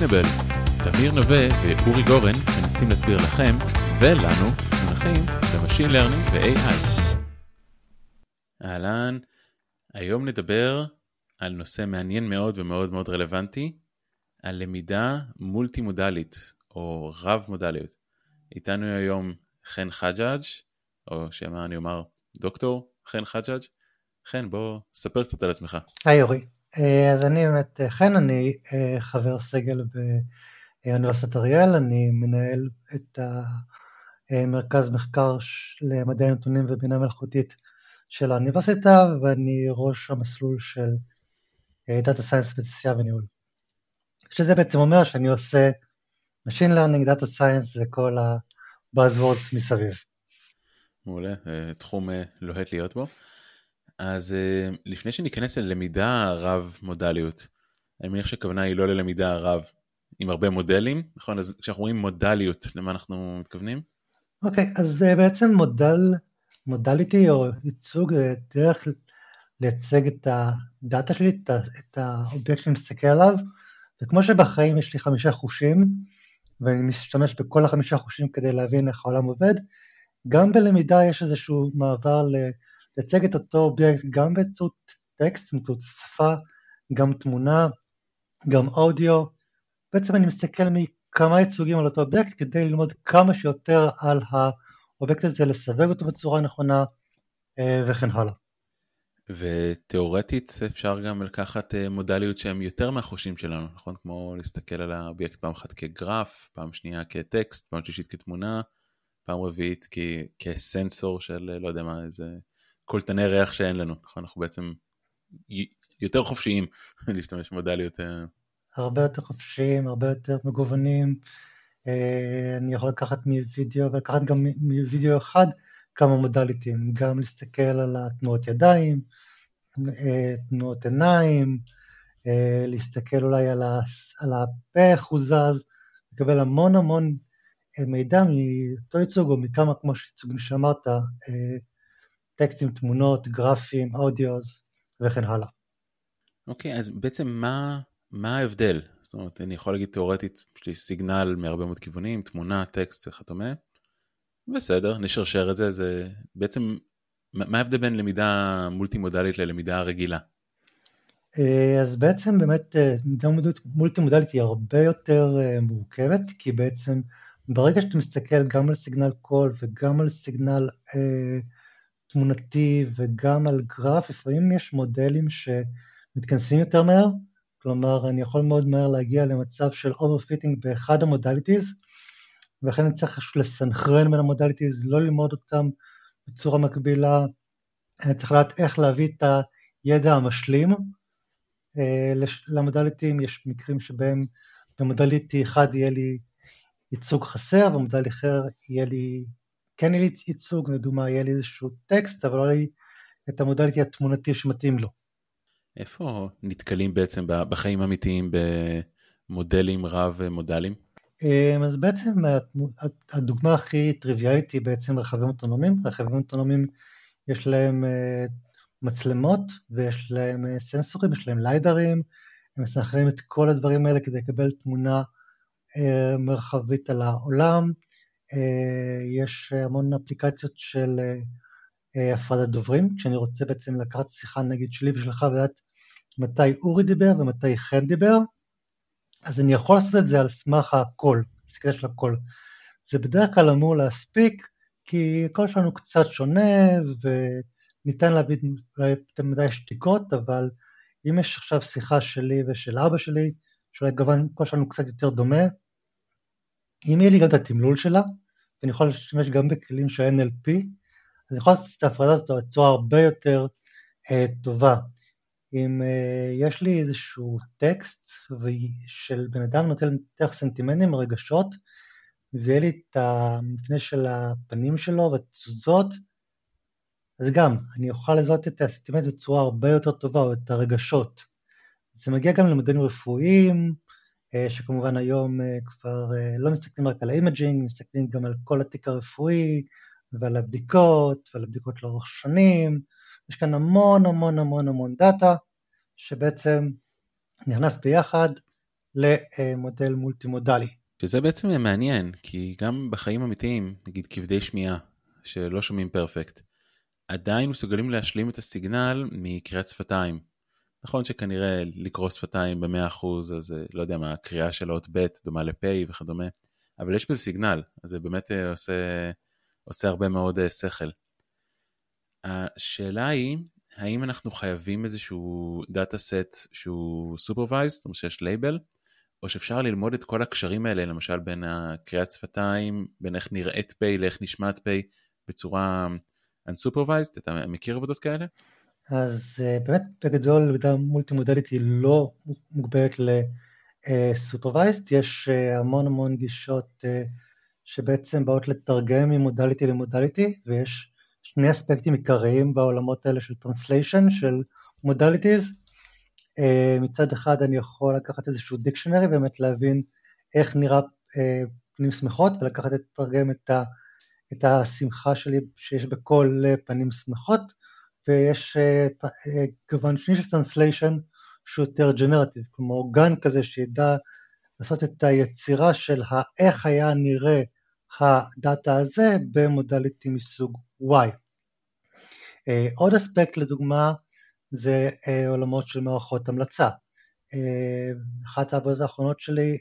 Explainable. תמיר נווה ואורי גורן מנסים להסביר לכם ולנו מונחים ב machine learning ו-AI. אהלן, היום נדבר על נושא מעניין מאוד ומאוד מאוד רלוונטי, על למידה מולטי מודלית או רב מודליות. איתנו היום חן חג'ג', או שמה אני אומר דוקטור חן חג'ג'. חן, בוא ספר קצת על עצמך. היי אורי, אז אני באמת אה, חן, אני אה, חבר סגל באוניברסיטת אריאל, אני מנהל את המרכז מחקר למדעי הנתונים ובינה מלאכותית של האוניברסיטה, ואני ראש המסלול של Data Science ותעשייה וניהול. שזה בעצם אומר שאני עושה Machine Learning, Data Science וכל ה-Buzzwords מסביב. מעולה, תחום לוהט להיות בו. אז אה, לפני שניכנס ללמידה רב מודליות, אני מניח שהכוונה היא לא ללמידה רב עם הרבה מודלים, נכון? אז כשאנחנו אומרים מודליות, למה אנחנו מתכוונים? אוקיי, okay, אז אה, בעצם מודל, modality או ייצוג זה דרך לייצג את ה data שלי, את האובייקט שאני מסתכל עליו, וכמו שבחיים יש לי חמישה חושים, ואני משתמש בכל החמישה חושים כדי להבין איך העולם עובד, גם בלמידה יש איזשהו מעבר ל... לייצג את אותו אובייקט גם באמצעות טקסט, באמצעות שפה, גם תמונה, גם אודיו. בעצם אני מסתכל מכמה ייצוגים על אותו אובייקט כדי ללמוד כמה שיותר על האובייקט הזה, לסווג אותו בצורה נכונה אה, וכן הלאה. ותיאורטית אפשר גם לקחת אה, מודליות שהן יותר מהחושים שלנו, נכון? כמו להסתכל על האובייקט פעם אחת כגרף, פעם שנייה כטקסט, פעם שלישית כתמונה, פעם רביעית כ- כסנסור של לא יודע מה, איזה קולטני ריח שאין לנו, נכון? אנחנו בעצם יותר חופשיים להשתמש במודליות. אה. הרבה יותר חופשיים, הרבה יותר מגוונים. אה, אני יכול לקחת מווידאו ולקחת גם מווידאו אחד כמה מודליטים, גם להסתכל על התנועות ידיים, אה, תנועות עיניים, להסתכל אולי על, הפה, איך הוא זז, לקבל המון המון מידע מאותו ייצוג או מכמה, כמו שייצוגים שאמרת, טקסטים, תמונות, גרפים, אודיוס וכן הלאה. אוקיי, okay, אז בעצם מה, מה ההבדל? זאת אומרת, אני יכול להגיד תיאורטית, יש לי סיגנל מהרבה מאוד כיוונים, תמונה, טקסט וכדומה. בסדר, נשרשר את זה, זה בעצם, מה ההבדל בין למידה מולטי מודלית ללמידה רגילה? אה, אז בעצם באמת אה, למידה מולטי מודלית היא הרבה יותר אה, מורכבת, כי בעצם ברגע שאתה מסתכל גם על signal קול וגם על signal אה, תמונתי וגם על גרף, לפעמים יש מודלים שמתכנסים יותר מהר, כלומר אני יכול מאוד מהר להגיע למצב של overfitting באחד ה modalities, ולכן אני צריך לסנכרן בין ה modalities, לא ללמוד אותם בצורה מקבילה, אני צריך לדעת איך להביא את הידע המשלים. אה, למודליטים, יש מקרים שבהם במודליטי אחד יהיה לי ייצוג חסר, במודל אחר יהיה לי כן יהיה לי ייצוג, לדוגמה יהיה לי איזשהו טקסט, אבל לא יהיה לי את המודליטי התמונתי שמתאים לו. איפה נתקלים בעצם בחיים האמיתיים במודלים רב מודלים? אמ, אז בעצם הדוגמה הכי טריוויאלית היא בעצם רכבים אוטונומיים. רכבים אוטונומיים יש להם אה, מצלמות ויש להם אה, סנסורים, יש להם ליידרים, הם מסנכרנים את כל הדברים האלה כדי לקבל תמונה אה, מרחבית על העולם. אה, יש המון אפליקציות של אה, הפרדת דוברים, כשאני רוצה בעצם לקחת שיחה נגיד שלי ושלך ולדעת מתי אורי דיבר ומתי חן דיבר, אז אני יכול לעשות את זה על סמך הקול, סקטה של הקול. זה בדרך כלל אמור להספיק, כי הקול שלנו קצת שונה וניתן להביא יותר מדי שתיקות, אבל אם יש עכשיו שיחה שלי ושל אבא שלי, שאולי גוון הקול שלנו קצת יותר דומה, אם יהיה לי גם את התמלול שלה, ואני יכול להשתמש גם בכלים של NLP, אז אני יכול לעשות את ההפרדה הזאת בצורה הרבה יותר uh, טובה. אם אה, יש לי איזשהו טקסט של בן אדם נותן יותר סנטימנטים, רגשות, ויהיה לי את המבנה של הפנים שלו והתזוזות, אז גם, אני אוכל לזהות את הסנטימנט בצורה הרבה יותר טובה, או את הרגשות. זה מגיע גם למדעים רפואיים, אה, שכמובן היום אה, כבר אה, לא מסתכלים רק על ה imaging, מסתכלים גם על כל התיק הרפואי ועל הבדיקות ועל הבדיקות לאורך שנים. יש כאן המון המון המון המון דאטה שבעצם נכנס ביחד למודל מולטי מודלי. שזה בעצם מעניין, כי גם בחיים אמיתיים, נגיד כבדי שמיעה, שלא שומעים פרפקט, עדיין מסוגלים להשלים את הסיגנל מקריאת שפתיים. נכון שכנראה לקרוא שפתיים ב-100% אז לא יודע מה, הקריאה של האות ב' דומה לפ' וכדומה, אבל יש בזה סיגנל, אז זה באמת אה, עושה, עושה הרבה מאוד אה, שכל. השאלה היא, האם אנחנו חייבים איזשהו data set שהוא supervised, זאת אומרת שיש לייבל, או שאפשר ללמוד את כל הקשרים האלה, למשל בין הקריאת שפתיים, בין איך נראית פ' לאיך נשמעת פ', בצורה unsupervised, אתה מכיר עבודות כאלה? אז אה, באמת בגדול למידה multi modality לא מוגבלת ל supervised, יש אה, המון המון גישות אה, שבעצם באות לתרגם מ modality ל modality, ויש שני אספקטים עיקריים בעולמות האלה של translation, של modalities. מצד אחד אני יכול לקחת איזשהו dictionary, באמת להבין איך נראה פנים שמחות, ולקחת לתרגם את, את השמחה שלי שיש בכל פנים שמחות. ויש גוון שני של translation שהוא יותר generative, כמו אורגן כזה שידע לעשות את היצירה של איך היה נראה הדאטה הזה במודליטי מסוג Y. אה, עוד אספקט לדוגמה זה אה, עולמות של מערכות המלצה. אה, אחת העבודות האחרונות שלי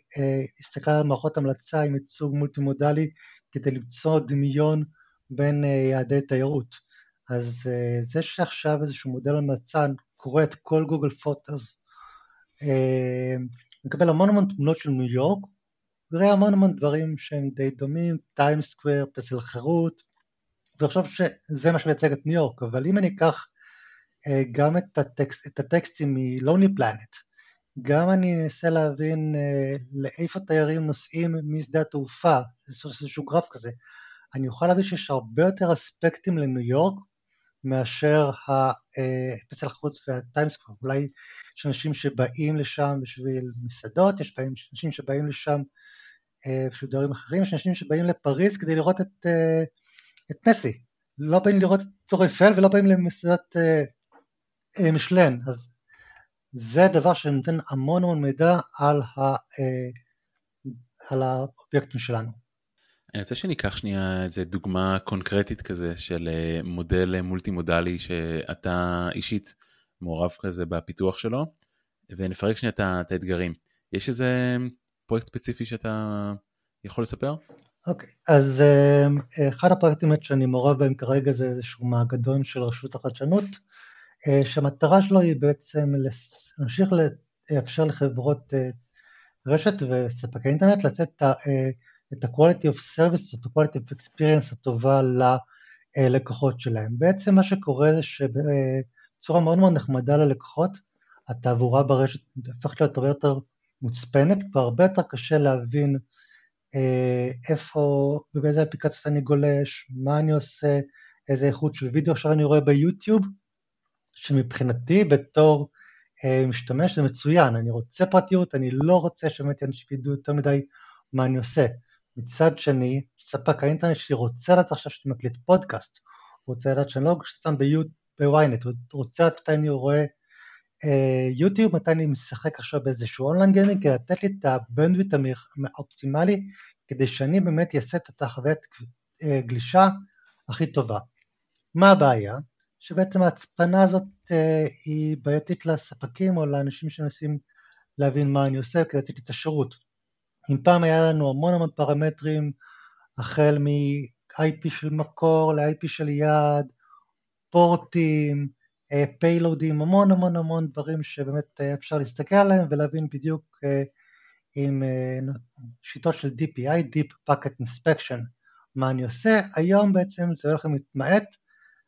הסתכלה על מערכות המלצה עם ייצוג מולטי מודלי כדי למצוא דמיון בין יעדי תיירות. אז uh, זה שעכשיו איזשהו מודל המלצה קורא את כל גוגל פוטוס, uh, מקבל המון המון תמונות של ניו יורק, וראה המון המון דברים שהם די דומים, טיים סקוויר, פסל חירות, ואחשוב שזה מה שמייצג את ניו יורק, אבל אם אני אקח uh, גם את, הטקסט, את הטקסטים מ-Lonely Planet, גם אני אנסה להבין לאיפה תיירים נוסעים משדה התעופה, איזשהו גרף כזה, אני אוכל להבין שיש הרבה יותר אספקטים לניו יורק מאשר הפסל החוץ והטיימסקוואר. אולי יש אנשים שבאים לשם בשביל מסעדות, יש אנשים שבאים לשם אה, בשביל דברים אחרים, יש אנשים שבאים לפריז כדי לראות את, אה, את מסי. לא באים לראות את צור אפל ולא באים למסעדת אה, משלן. אז זה דבר שנותן המון המון מידע על, ה, על האובייקטים שלנו. אני רוצה שניקח שנייה איזה דוגמה קונקרטית כזה של אה, מודל אה, מולטי מודלי שאתה אישית מעורב כזה בפיתוח שלו ונפרק שנייה את האתגרים. יש איזה פרויקט ספציפי שאתה יכול לספר? אוקיי, okay, אז אה, אחד הפרויקטים שאני מעורב בהם כרגע זה איזשהו מעגדון של רשות החדשנות, שהמטרה שלו היא בעצם להמשיך לאפשר לחברות רשת וספקי אינטרנט לצאת את ה-quality of service, את ה-quality of experience הטובה ללקוחות שלהם. בעצם מה שקורה זה שבצורה מאוד מאוד נחמדה ללקוחות, התעבורה ברשת הופכת להיות הרבה יותר מוצפנת, כבר הרבה יותר קשה להבין אה, איפה, באיזה אפליקציות אני גולש, מה אני עושה, איזה איכות של וידאו עכשיו אני רואה ביוטיוב, שמבחינתי בתור אה, משתמש זה מצוין, אני רוצה פרטיות, אני לא רוצה שבאמת אנשים ידעו יותר מדי מה אני עושה. מצד שני, ספק האינטרנט שלי רוצה לדעת עכשיו שאני מקליט פודקאסט, הוא רוצה לדעת שאני לא סתם בוויינט, הוא רוצה לדעת מתי אני רואה אה, יוטיוב, מתי אני משחק עכשיו באיזשהו online gaming, כדי לתת לי את ה bandwidth האופטימלי, כדי שאני באמת אעשה את החוויית אה, גלישה הכי טובה. מה הבעיה? שבעצם ההצפנה הזאת אה, היא בעייתית לספקים או לאנשים שמנסים להבין מה אני עושה כדי לתת לי את השירות. אם פעם היה לנו המון המון פרמטרים, החל מ-IP של מקור ל-IP של יעד, פורטים, פיילודים, המון המון המון דברים שבאמת אה, אפשר להסתכל עליהם ולהבין בדיוק אה, עם אה, שיטות של DPI, Deep Packet Inspection, מה אני עושה. היום בעצם זה הולך ומתמעט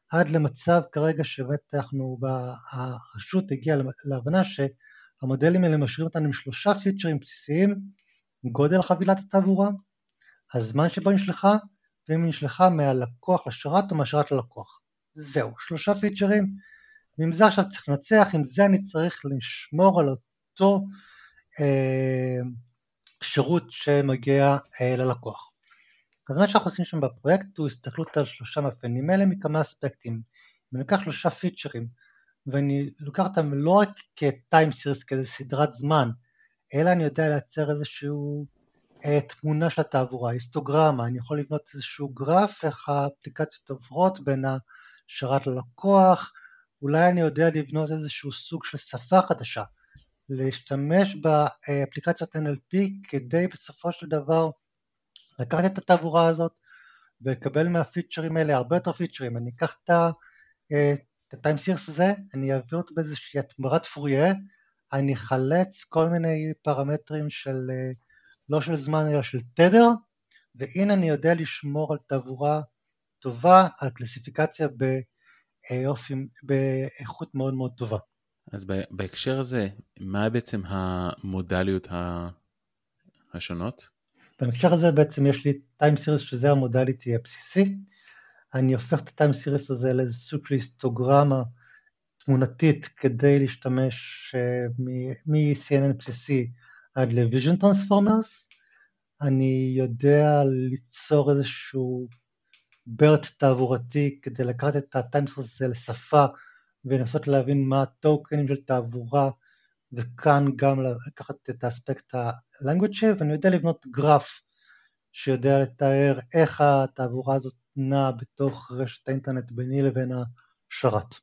עד למצב כרגע שבאמת אנחנו, הרשות הגיעה להבנה שהמודלים האלה משאירים אותנו עם שלושה פיצ'רים בסיסיים גודל חבילת התעבורה, הזמן שבו נשלחה, ואם נשלחה מהלקוח לשרת או מהשרת ללקוח. זהו, שלושה פיצ'רים, ועם זה עכשיו צריך לנצח, עם זה אני צריך לשמור על אותו אה, שירות שמגיע אה, ללקוח. אז מה שאנחנו עושים שם בפרויקט הוא הסתכלות על שלושה מאפיינים אלה מכמה אספקטים. אם אני אקח שלושה פיצ'רים ואני לוקח אותם לא רק כטיים סירס, כאיזה סדרת זמן, אלא אני יודע לייצר איזושהי אה, תמונה של התעבורה, היסטוגרמה, אני יכול לבנות איזשהו גרף, איך האפליקציות עוברות בין השרת ללקוח, אולי אני יודע לבנות איזשהו סוג של שפה חדשה, להשתמש באפליקציות NLP כדי בסופו של דבר לקחת את התעבורה הזאת ולקבל מהפיצ'רים האלה הרבה יותר פיצ'רים, אני אקח את ה-time series הזה, אני אעביר אותו באיזושהי התמרת פרויה, אני אחלץ כל מיני פרמטרים של, לא של זמן אלא של תדר, והנה אני יודע לשמור על תעבורה טובה, על קלסיפיקציה באופי, באיכות מאוד מאוד טובה. אז בהקשר הזה, מה בעצם המודליות השונות? בהקשר הזה בעצם יש לי time series שזה המודליטי הבסיסי, אני הופך את ה-time series הזה לאיזה סוג של היסטוגרמה תמונתית כדי להשתמש uh, מ-CNN בסיסי עד ל-vision transformers, אני יודע ליצור איזשהו BERT תעבורתי כדי לקחת את series הזה לשפה ולנסות להבין מה הטוקנים של תעבורה וכאן גם לקחת את האספקט ה-language ואני יודע לבנות גרף שיודע לתאר איך התעבורה הזאת נעה בתוך רשת האינטרנט ביני לבין השרת.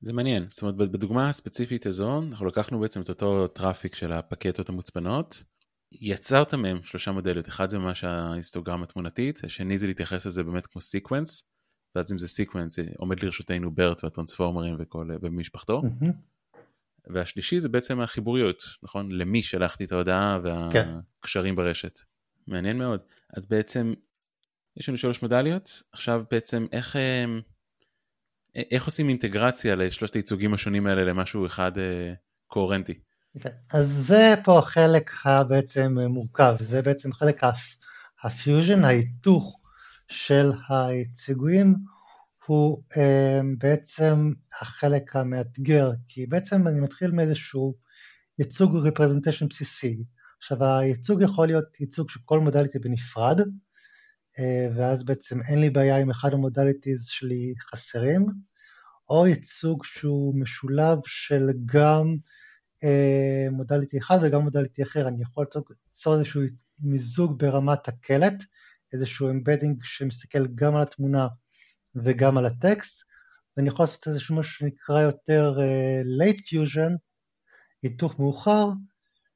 זה מעניין, זאת אומרת בדוגמה הספציפית הזו אנחנו לקחנו בעצם את אותו traffic של הפקטות המוצפנות, יצרת מהם שלושה מודליות, אחד זה ממש ההיסטוגרמה התמונתית, השני זה להתייחס לזה באמת כמו sequence, ואז אם זה sequence עומד לרשותנו BERT והטרנספורמרים וכל, ומשפחתו, mm-hmm. והשלישי זה בעצם החיבוריות, נכון? למי שלחתי את ההודעה והקשרים כן. ברשת. מעניין מאוד. אז בעצם יש לנו שלוש מודליות, עכשיו בעצם איך, אה, איך עושים אינטגרציה לשלושת הייצוגים השונים האלה למשהו אחד אה, קוהרנטי? כן. אז זה פה החלק הבעצם מורכב, זה בעצם חלק הפיוז'ן, ההיתוך של הייצוגים הוא אה, בעצם החלק המאתגר, כי בעצם אני מתחיל מאיזשהו ייצוג representation בסיסי. עכשיו הייצוג יכול להיות ייצוג של כל modality בנפרד, אה, ואז בעצם אין לי בעיה אם אחד ה modalities שלי חסרים, או ייצוג שהוא משולב של גם modality אחד וגם modality אחר, אני יכול ליצור איזשהו מיזוג ברמת הקלט, איזשהו embedding שמסתכל גם על התמונה וגם על הטקסט, ואני יכול לעשות איזשהו משהו שנקרא יותר אה, late fusion, היתוך מאוחר,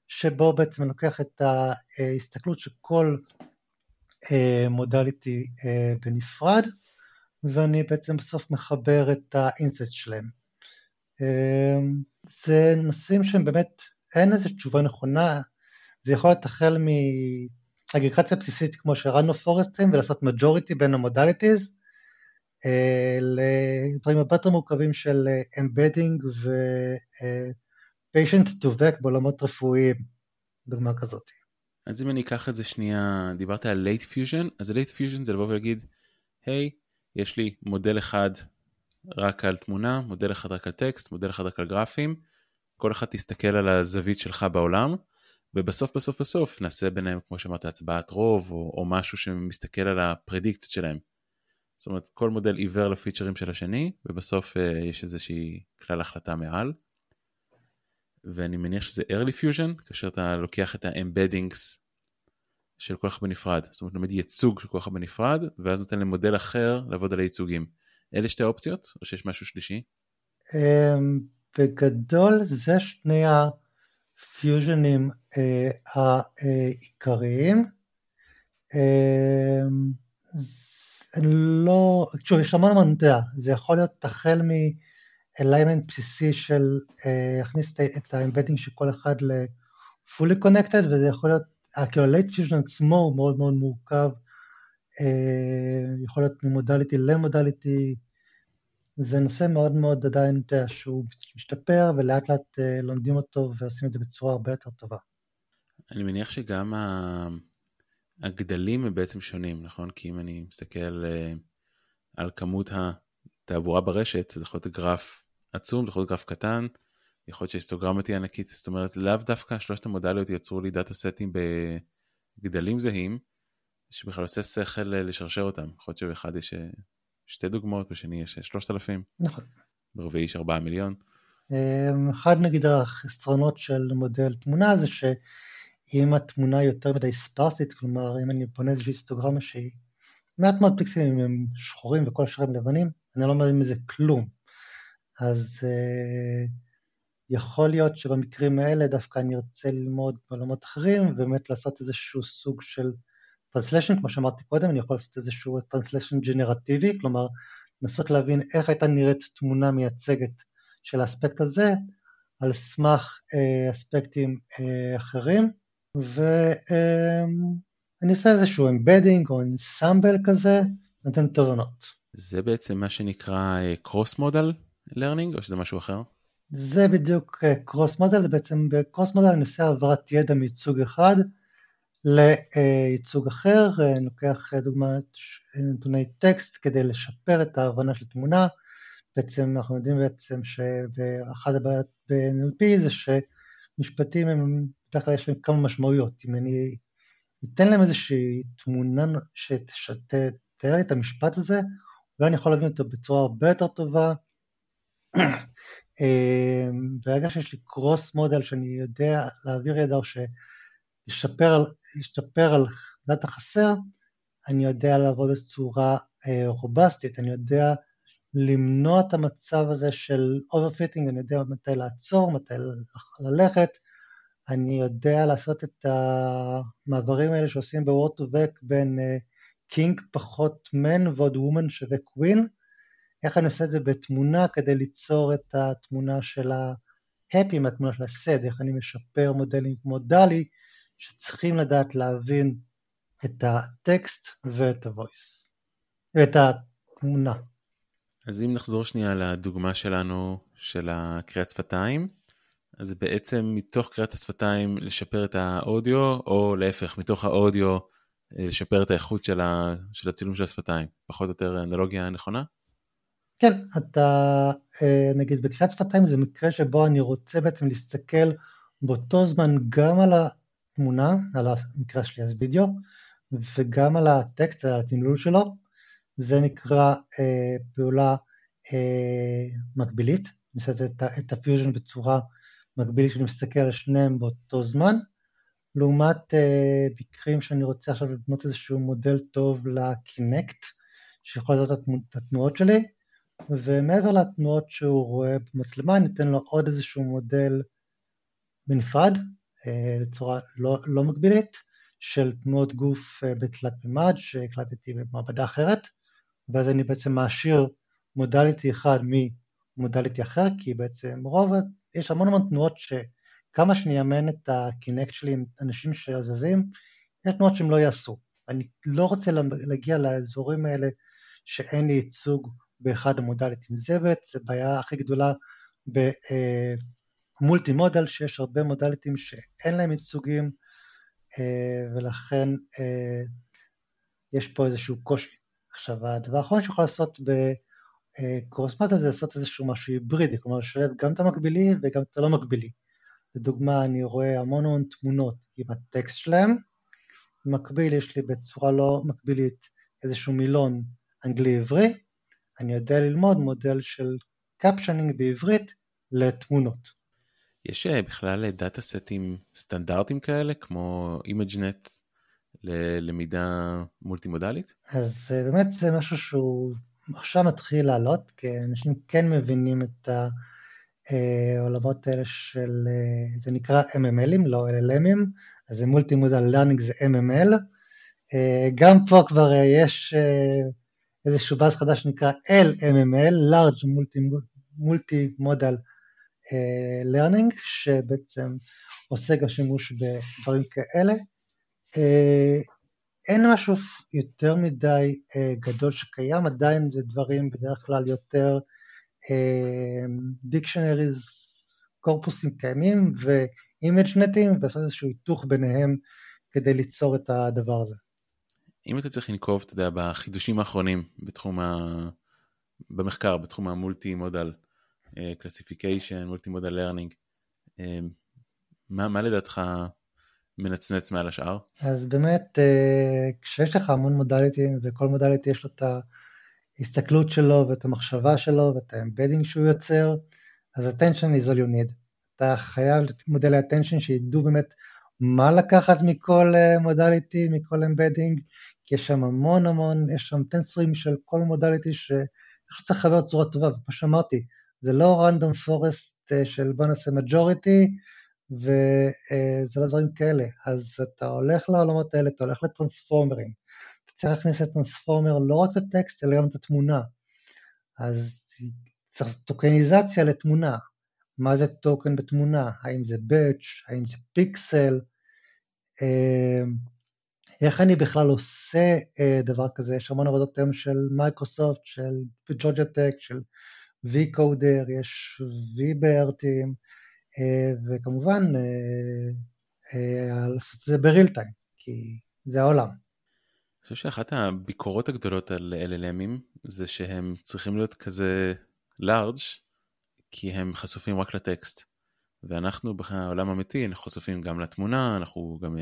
שבו בעצם אני לוקח את ההסתכלות של כל modality אה, אה, בנפרד, ואני בעצם בסוף מחבר את ה insights שלהם. Uh, זה נושאים שהם באמת, אין איזו תשובה נכונה, זה יכול להיות החל מאגרגציה בסיסית כמו שה random forest ים ולעשות majority בין ה modalities, אה, לדברים הרבה יותר מורכבים של embedding ו- patient to vec בעולמות רפואיים, דוגמה כזאת. אז אם אני אקח את זה שנייה, דיברת על late fusion, אז late fusion זה לבוא ולהגיד, היי, hey, יש לי מודל אחד רק על תמונה, מודל אחד רק על טקסט, מודל אחד רק על גרפים, כל אחד תסתכל על הזווית שלך בעולם, ובסוף בסוף בסוף נעשה ביניהם, כמו שאמרת, הצבעת רוב, או, או משהו שמסתכל על הפרדיקציות שלהם. זאת אומרת, כל מודל עיוור לפיצ'רים של השני, ובסוף uh, יש איזושהי כלל החלטה מעל. ואני מניח שזה early fusion, כאשר אתה לוקח את ה-embeddings של כל אחד בנפרד, זאת אומרת, לומד ייצוג של כל אחד בנפרד, ואז נותן למודל אחר לעבוד על הייצוגים. אלה שתי האופציות, או שיש משהו שלישי? אמ, בגדול זה שני הפיוז'נים אה, העיקריים. אמ, לא, שוב, יש המון המון, אתה יודע, זה יכול להיות החל מ-alignment בסיסי של להכניס uh, את ה embedding של כל אחד ל-fully connected, וזה יכול להיות, כאילו ה-late fusion עצמו הוא מאוד מאוד מורכב, uh, יכול להיות ממודליטי למודליטי, זה נושא מאוד מאוד עדיין, אתה יודע, שהוא משתפר ולאט לאט לומדים אותו ועושים את זה בצורה הרבה יותר טובה. אני מניח שגם ה... הגדלים הם בעצם שונים, נכון? כי אם אני מסתכל uh, על כמות התעבורה ברשת, זה יכול להיות גרף עצום, זה יכול להיות גרף קטן, יכול להיות שההיסטוגרמה תהיה ענקית, זאת אומרת לאו דווקא שלושת המודליות יצרו לי דאטה סטים בגדלים זהים, שבכלל עושה שכל אה, לשרשר אותם, יכול להיות שבאחד יש אה, שתי דוגמאות, בשני יש שלושת אלפים, נכון. ברביעי יש ארבעה מיליון. אחד נגיד החסרונות של מודל תמונה זה שאם התמונה יותר מדי ספרסית, כלומר אם אני בונה איזושהי היסטוגרמה שהיא מעט מאוד פיקסלים הם שחורים וכל השאר הם לבנים, אני לא מבין מזה כלום. אז uh, יכול להיות שבמקרים האלה דווקא אני ארצה ללמוד בעולמות אחרים ובאמת לעשות איזשהו סוג של translation, כמו שאמרתי קודם, אני יכול לעשות איזשהו translation ג'נרטיבי, כלומר לנסות להבין איך הייתה נראית תמונה מייצגת של האספקט הזה על סמך אה, אספקטים אה, אחרים, ואני עושה איזשהו embedding או ensemble כזה, נותן תובנות. זה בעצם מה שנקרא cross modal learning או שזה משהו אחר? זה בדיוק cross modal, זה בעצם ב cross modal אני עושה העברת ידע מייצוג אחד לייצוג אחר, אני לוקח דוגמא נתוני טקסט כדי לשפר את ההבנה של תמונה, בעצם אנחנו יודעים בעצם שאחת הבעיות ב-NLP זה שמשפטים הם, בדרך כלל יש להם כמה משמעויות, אם אני אתן להם איזושהי תמונה שתתאר לי את המשפט הזה, אולי אני יכול להבין אותו בצורה הרבה יותר טובה. אמ, ברגע שיש לי cross modal שאני יודע להעביר ידע או שישתפר על דאטה חסר, אני יודע לעבוד בצורה אה, רובסטית, אני יודע למנוע את המצב הזה של overfitting, אני יודע מתי לעצור, מתי ללכת, אני יודע לעשות את המעברים האלה שעושים ב word to vec בין king uh, פחות man ועוד woman שווה queen, איך אני עושה את זה בתמונה כדי ליצור את התמונה של ה happy מהתמונה של ה sad, איך אני משפר מודלים כמו DALL-E שצריכים לדעת להבין את הטקסט ואת ה voice, ואת התמונה. אז אם נחזור שנייה לדוגמה שלנו של הקריאת שפתיים, אז בעצם מתוך קריאת השפתיים לשפר את האודיו, או להפך, מתוך האודיו לשפר את האיכות של, ה... של הצילום של השפתיים. פחות או יותר אנלוגיה נכונה? כן, אתה אה, נגיד בקריאת שפתיים זה מקרה שבו אני רוצה בעצם להסתכל באותו זמן גם על התמונה, על המקרה שלי אז וידאו, וגם על הטקסט, על התמלול שלו, זה נקרא אה, פעולה אה, מקבילית, עושה את, את הפיוז'ן בצורה מקבילית שאני מסתכל על שניהם באותו זמן, לעומת אה, מקרים שאני רוצה עכשיו לבנות איזשהו מודל טוב ל Kinect, שיכול לעשות את התנועות שלי, ומעבר לתנועות שהוא רואה במצלמה, אני אתן לו עוד איזשהו מודל בנפרד, אה, לצורה לא, לא מקבילית, של תנועות גוף אה, בתלת מימד שהקלטתי במעבדה אחרת, ואז אני בעצם מעשיר מודליטי אחד ממודליטי אחר, כי בעצם רוב, יש המון המון תנועות שכמה שאני אאמן את הקינקט שלי עם אנשים שזזים, יש תנועות שהם לא יעשו. אני לא רוצה להגיע לאזורים האלה שאין לי ייצוג באחד המודליטים. זה בעצם הבעיה הכי גדולה במולטי אה, מודל, שיש הרבה מודליטים שאין להם ייצוגים, אה, ולכן אה, יש פה איזשהו קושי. עכשיו, הדבר האחרון שיכול לעשות בקורסמטה זה לעשות איזשהו משהו היברידי, כלומר לשלב גם את המקבילי וגם את הלא מקבילי. לדוגמה, אני רואה המון המון תמונות עם הטקסט שלהם, במקביל יש לי בצורה לא מקבילית איזשהו מילון אנגלי-עברי, אני יודע ללמוד מודל של captioning בעברית לתמונות. יש אה, בכלל dataset ים סטנדרטיים כאלה כמו ImageNet ללמידה מולטימודלית? אז אה, באמת זה משהו שהוא עכשיו מתחיל לעלות, כי אנשים כן מבינים את העולמות האלה של, אה, זה נקרא MML ים, לא LLM ים, אז זה multi modal learning זה MML. אה, גם פה כבר יש איזשהו באז חדש שנקרא LMML, large multi model learning, שבעצם עושה גם שימוש בדברים כאלה. אה, אין משהו יותר מדי אה, גדול שקיים, עדיין זה דברים בדרך כלל יותר דיקשנריז, אה, קורפוסים קיימים ואימג'נטים ולעשות איזשהו היתוך ביניהם כדי ליצור את הדבר הזה. אם אתה צריך לנקוב, אתה יודע, בחידושים האחרונים בתחום ה... במחקר, בתחום ה multi modal classification, multi modal learning, מה לדעתך מנצנץ מעל השאר? אז באמת, אה, כשיש לך המון modality ים, וכל modality יש לו את ההסתכלות שלו, ואת המחשבה שלו, ואת ה embedding שהוא יוצר, אז attention is all you need. אתה חייב מודלי attention שידעו באמת מה לקחת מכל modality, מכל embedding, יש שם המון המון, יש שם טנסורים של כל modality שצריך לחבר בצורה טובה, וכמו שאמרתי, זה לא random forest של בוא נעשה majority, וזה לא דברים כאלה. אז אתה הולך לעולמות האלה, אתה הולך לטרנספורמרים. אתה צריך להכניס את transformer לא רק את הטקסט, אלא גם את התמונה. אז צריך טוקניזציה לתמונה. מה זה token בתמונה? האם זה patch, האם זה פיקסל? איך אני בכלל עושה אה, דבר כזה? יש המון עבודות היום של מייקרוסופט, של Georgia Tech, של VCoder, יש V-BERT ים, אה, וכמובן אה, לעשות את זה ב real time, כי זה העולם. אני חושב שאחת הביקורות הגדולות על LLM ים זה שהם צריכים להיות כזה large כי הם חשופים רק לטקסט. ואנחנו בעולם האמיתי אנחנו חשופים גם לתמונה, אנחנו גם uh,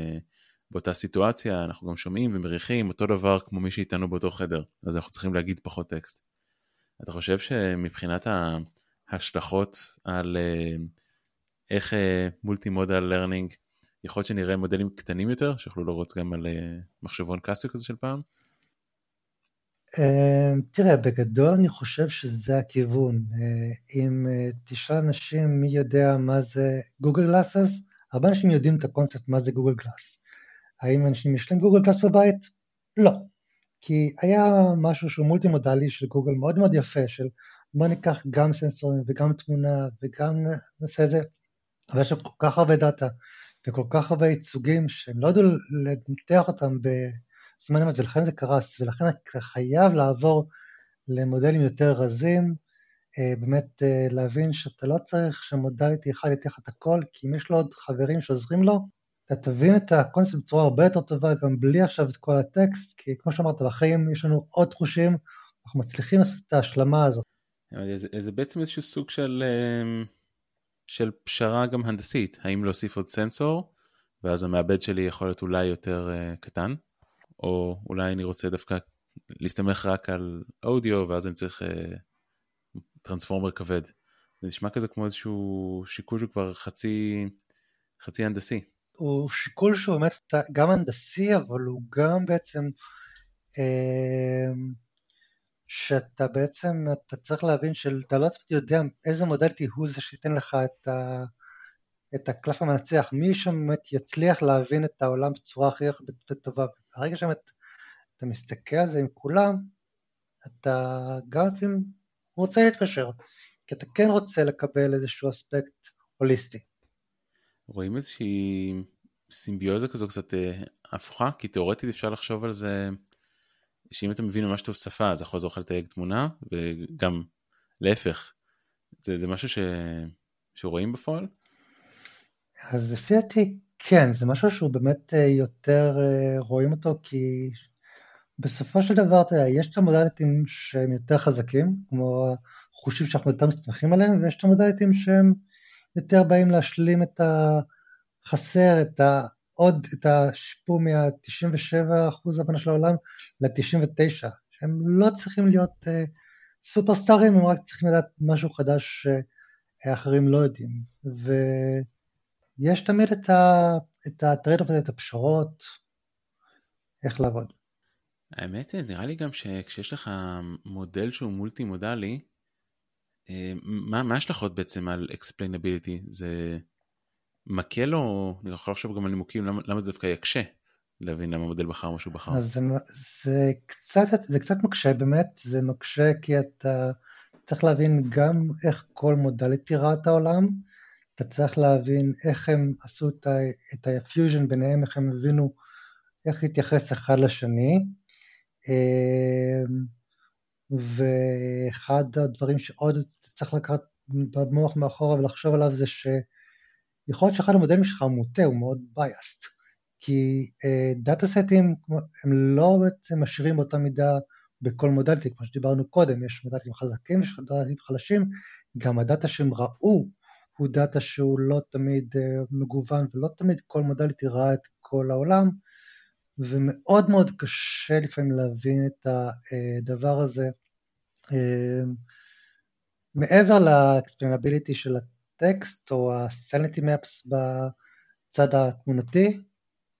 באותה סיטואציה, אנחנו גם שומעים ומריחים אותו דבר כמו מי שאיתנו באותו חדר, אז אנחנו צריכים להגיד פחות טקסט. אתה חושב שמבחינת ההשלכות על uh, איך multi modal learning, יכול להיות שנראה מודלים קטנים יותר, שיוכלו לרוץ גם על uh, מחשבון Casio כזה של פעם? אמ, תראה, בגדול אני חושב שזה הכיוון. אה, אם אה, תשאל אנשים מי יודע מה זה Google Glasses, הרבה אנשים יודעים את הקונספט מה זה Google Glass. האם אנשים יש להם Google Glass בבית? לא. כי היה משהו שהוא multi-מודלי של גוגל מאוד מאוד יפה, של בוא ניקח גם סנסורים וגם תמונה וגם נעשה את זה, אבל יש לנו כל כך הרבה data וכל כך הרבה ייצוגים שהם לא ידעו לנתח אותם זמן אמת, ולכן זה קרס, ולכן אתה חייב לעבור למודלים יותר רזים, אה, באמת אה, להבין שאתה לא צריך שמודליטי אחד לך את הכל, כי אם יש לו עוד חברים שעוזרים לו, אתה תבין את הקונספט בצורה הרבה יותר טובה, גם בלי עכשיו את כל הטקסט, כי כמו שאמרת, בחיים יש לנו עוד תחושים, אנחנו מצליחים לעשות את ההשלמה הזאת. זה, זה בעצם איזשהו סוג של, אה, של פשרה גם הנדסית, האם להוסיף עוד סנסור, ואז המעבד שלי יכול להיות אולי יותר קטן, או אולי אני רוצה דווקא להסתמך רק על אודיו ואז אני צריך uh, טרנספורמר כבד. זה נשמע כזה כמו איזשהו שיקול שהוא כבר חצי, חצי הנדסי. הוא שיקול שהוא באמת גם הנדסי אבל הוא גם בעצם אה, שאתה בעצם אתה צריך להבין שאתה לא יודע איזה מודלטי הוא זה שייתן לך את, ה, את הקלף המנצח, מי שבאמת יצליח להבין את העולם בצורה הכי טובה ברגע שבאמת אתה מסתכל על זה עם כולם, אתה גם לפעמים רוצה להתקשר, כי אתה כן רוצה לקבל איזשהו אספקט הוליסטי. רואים איזושהי סימביוזה כזו קצת אה, הפוכה, כי תאורטית אפשר לחשוב על זה שאם אתה מבין ממש טוב שפה אז יכול לעזור לך לתייג תמונה, וגם להפך, זה, זה משהו ש... שרואים בפועל? אז לפי דעתי כן, זה משהו שהוא באמת אה, יותר אה, רואים אותו כי בסופו של דבר, אתה יודע, יש את המודליטים שהם יותר חזקים, כמו החושים שאנחנו יותר מסתמכים עליהם, ויש את המודליטים שהם יותר באים להשלים את החסר, את ה... עוד את השיפור מה-97% הבנה של העולם ל-99, שהם לא צריכים להיות uh, סופרסטארים, הם רק צריכים לדעת משהו חדש שאחרים לא יודעים. ו... יש תמיד את, את הטרייד הזה, את הפשרות, איך לעבוד. האמת, נראה לי גם שכשיש לך מודל שהוא מולטי מודלי, מה ההשלכות בעצם על explainability? זה מקל או אני יכול לחשוב גם על נימוקים למה, למה זה דווקא יקשה להבין למה המודל בחר מה שהוא בחר? אז זה, זה, קצת, זה קצת מקשה באמת, זה מקשה כי אתה צריך להבין גם איך כל modality ראה את העולם, אתה צריך להבין איך הם עשו את הפיוז'ן ביניהם, איך הם הבינו איך להתייחס אחד לשני. ואחד הדברים שעוד צריך לקחת במוח מאחורה ולחשוב עליו זה שיכול להיות שאחד המודלים שלך הוא מוטה, הוא מאוד biased, כי data uh, sets הם לא בעצם משאירים באותה מידה בכל modality, כמו שדיברנו קודם, יש modalities חזקים, יש modalities חלשים, גם ה data שהם ראו הוא data שהוא לא תמיד uh, מגוון ולא תמיד כל modality ראה את כל העולם, ומאוד מאוד קשה לפעמים להבין את הדבר הזה. Uh, מעבר ל explainability של הטקסט או מפס בצד התמונתי,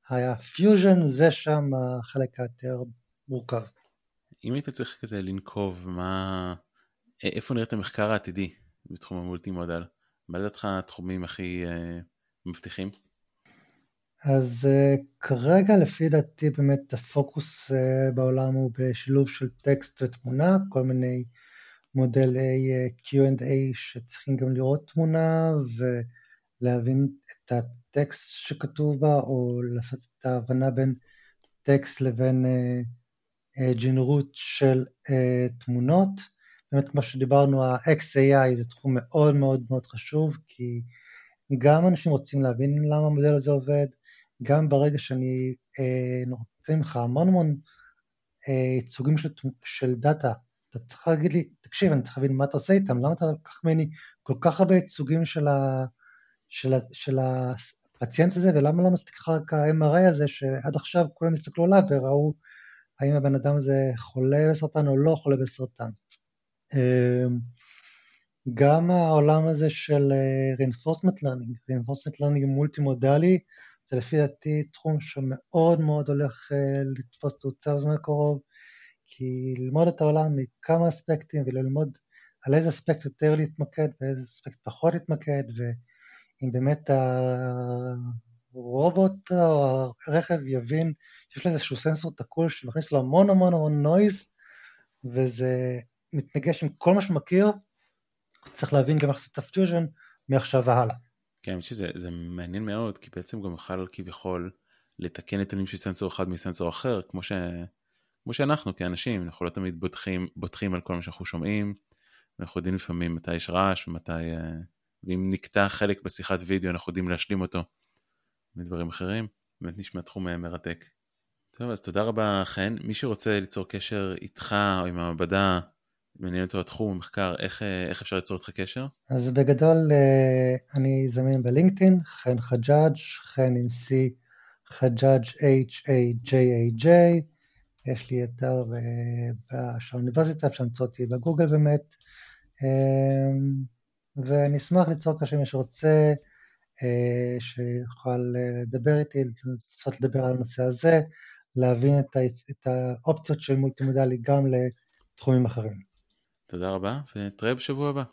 הפיוז'ן זה שם החלק היותר מורכב. אם היית צריך כזה לנקוב, מה... איפה נראית המחקר העתידי בתחום ה multi-modal? מה לדעתך התחומים הכי uh, מבטיחים? אז uh, כרגע לפי דעתי באמת הפוקוס uh, בעולם הוא בשילוב של טקסט ותמונה, כל מיני מודלי uh, Q&A שצריכים גם לראות תמונה ולהבין את הטקסט שכתוב בה, או לעשות את ההבנה בין טקסט לבין ג'נרות של תמונות. באמת כמו שדיברנו, ה-XAI זה תחום מאוד מאוד מאוד חשוב, כי גם אנשים רוצים להבין למה המודל הזה עובד, גם ברגע שאני אה, נותן לך המון המון אה, ייצוגים של, של דאטה, אתה צריך להגיד לי, תקשיב, אני צריך להבין מה אתה עושה איתם, למה אתה לוקח ממני כל כך הרבה ייצוגים של, ה, של, ה, של הפציינט הזה, ולמה לא מספיק לך רק ה-MRI הזה, שעד עכשיו כולם הסתכלו עליו וראו האם הבן אדם הזה חולה בסרטן או לא חולה בסרטן. אמ, גם העולם הזה של אה, reinforcement learning, reinforcement learning מולטי מודלי, זה לפי דעתי תחום שמאוד מאוד הולך אה, לתפוס תאוצה בזמן הקרוב, כי ללמוד את העולם מכמה אספקטים וללמוד על איזה אספקט יותר להתמקד ואיזה אספקט פחות להתמקד, ואם באמת הרובוט או הרכב יבין שיש לו איזשהו סנסור תקול שמכניס לו המון המון המון noise, וזה מתנגש עם כל מה שמכיר, צריך להבין גם איך לעשות את הפיוז'ן מעכשיו והלאה. כן, שזה זה מעניין מאוד, כי בעצם גם יוכל כביכול לתקן נתונים של סנסור אחד מסנסור אחר, כמו, ש... כמו שאנחנו כאנשים, אנחנו לא תמיד בוטחים, בוטחים על כל מה שאנחנו שומעים, ואנחנו יודעים לפעמים מתי יש רעש ומתי... אה, ואם נקטע חלק בשיחת וידאו אנחנו יודעים להשלים אותו מדברים אחרים, באמת נשמע תחום אה, מרתק. טוב, אז תודה רבה חן. מי שרוצה ליצור קשר איתך או עם המעבדה, מעניין אותו התחום, המחקר, איך, אה, איך אפשר ליצור איתך קשר? אז בגדול אה, אני זמין בלינקדאין, חן חג'אג', חן עם C, חג'אג' H-A-J-A-J, יש לי אתר אה, של האוניברסיטה, אפשר למצוא אותי בגוגל באמת, ואני אשמח ליצור קשר מי שרוצה, שיוכל לדבר איתי, לנסות לדבר על הנושא הזה, להבין את האופציות של מולטימודלי גם לתחומים אחרים. תודה רבה, ונתראה בשבוע הבא.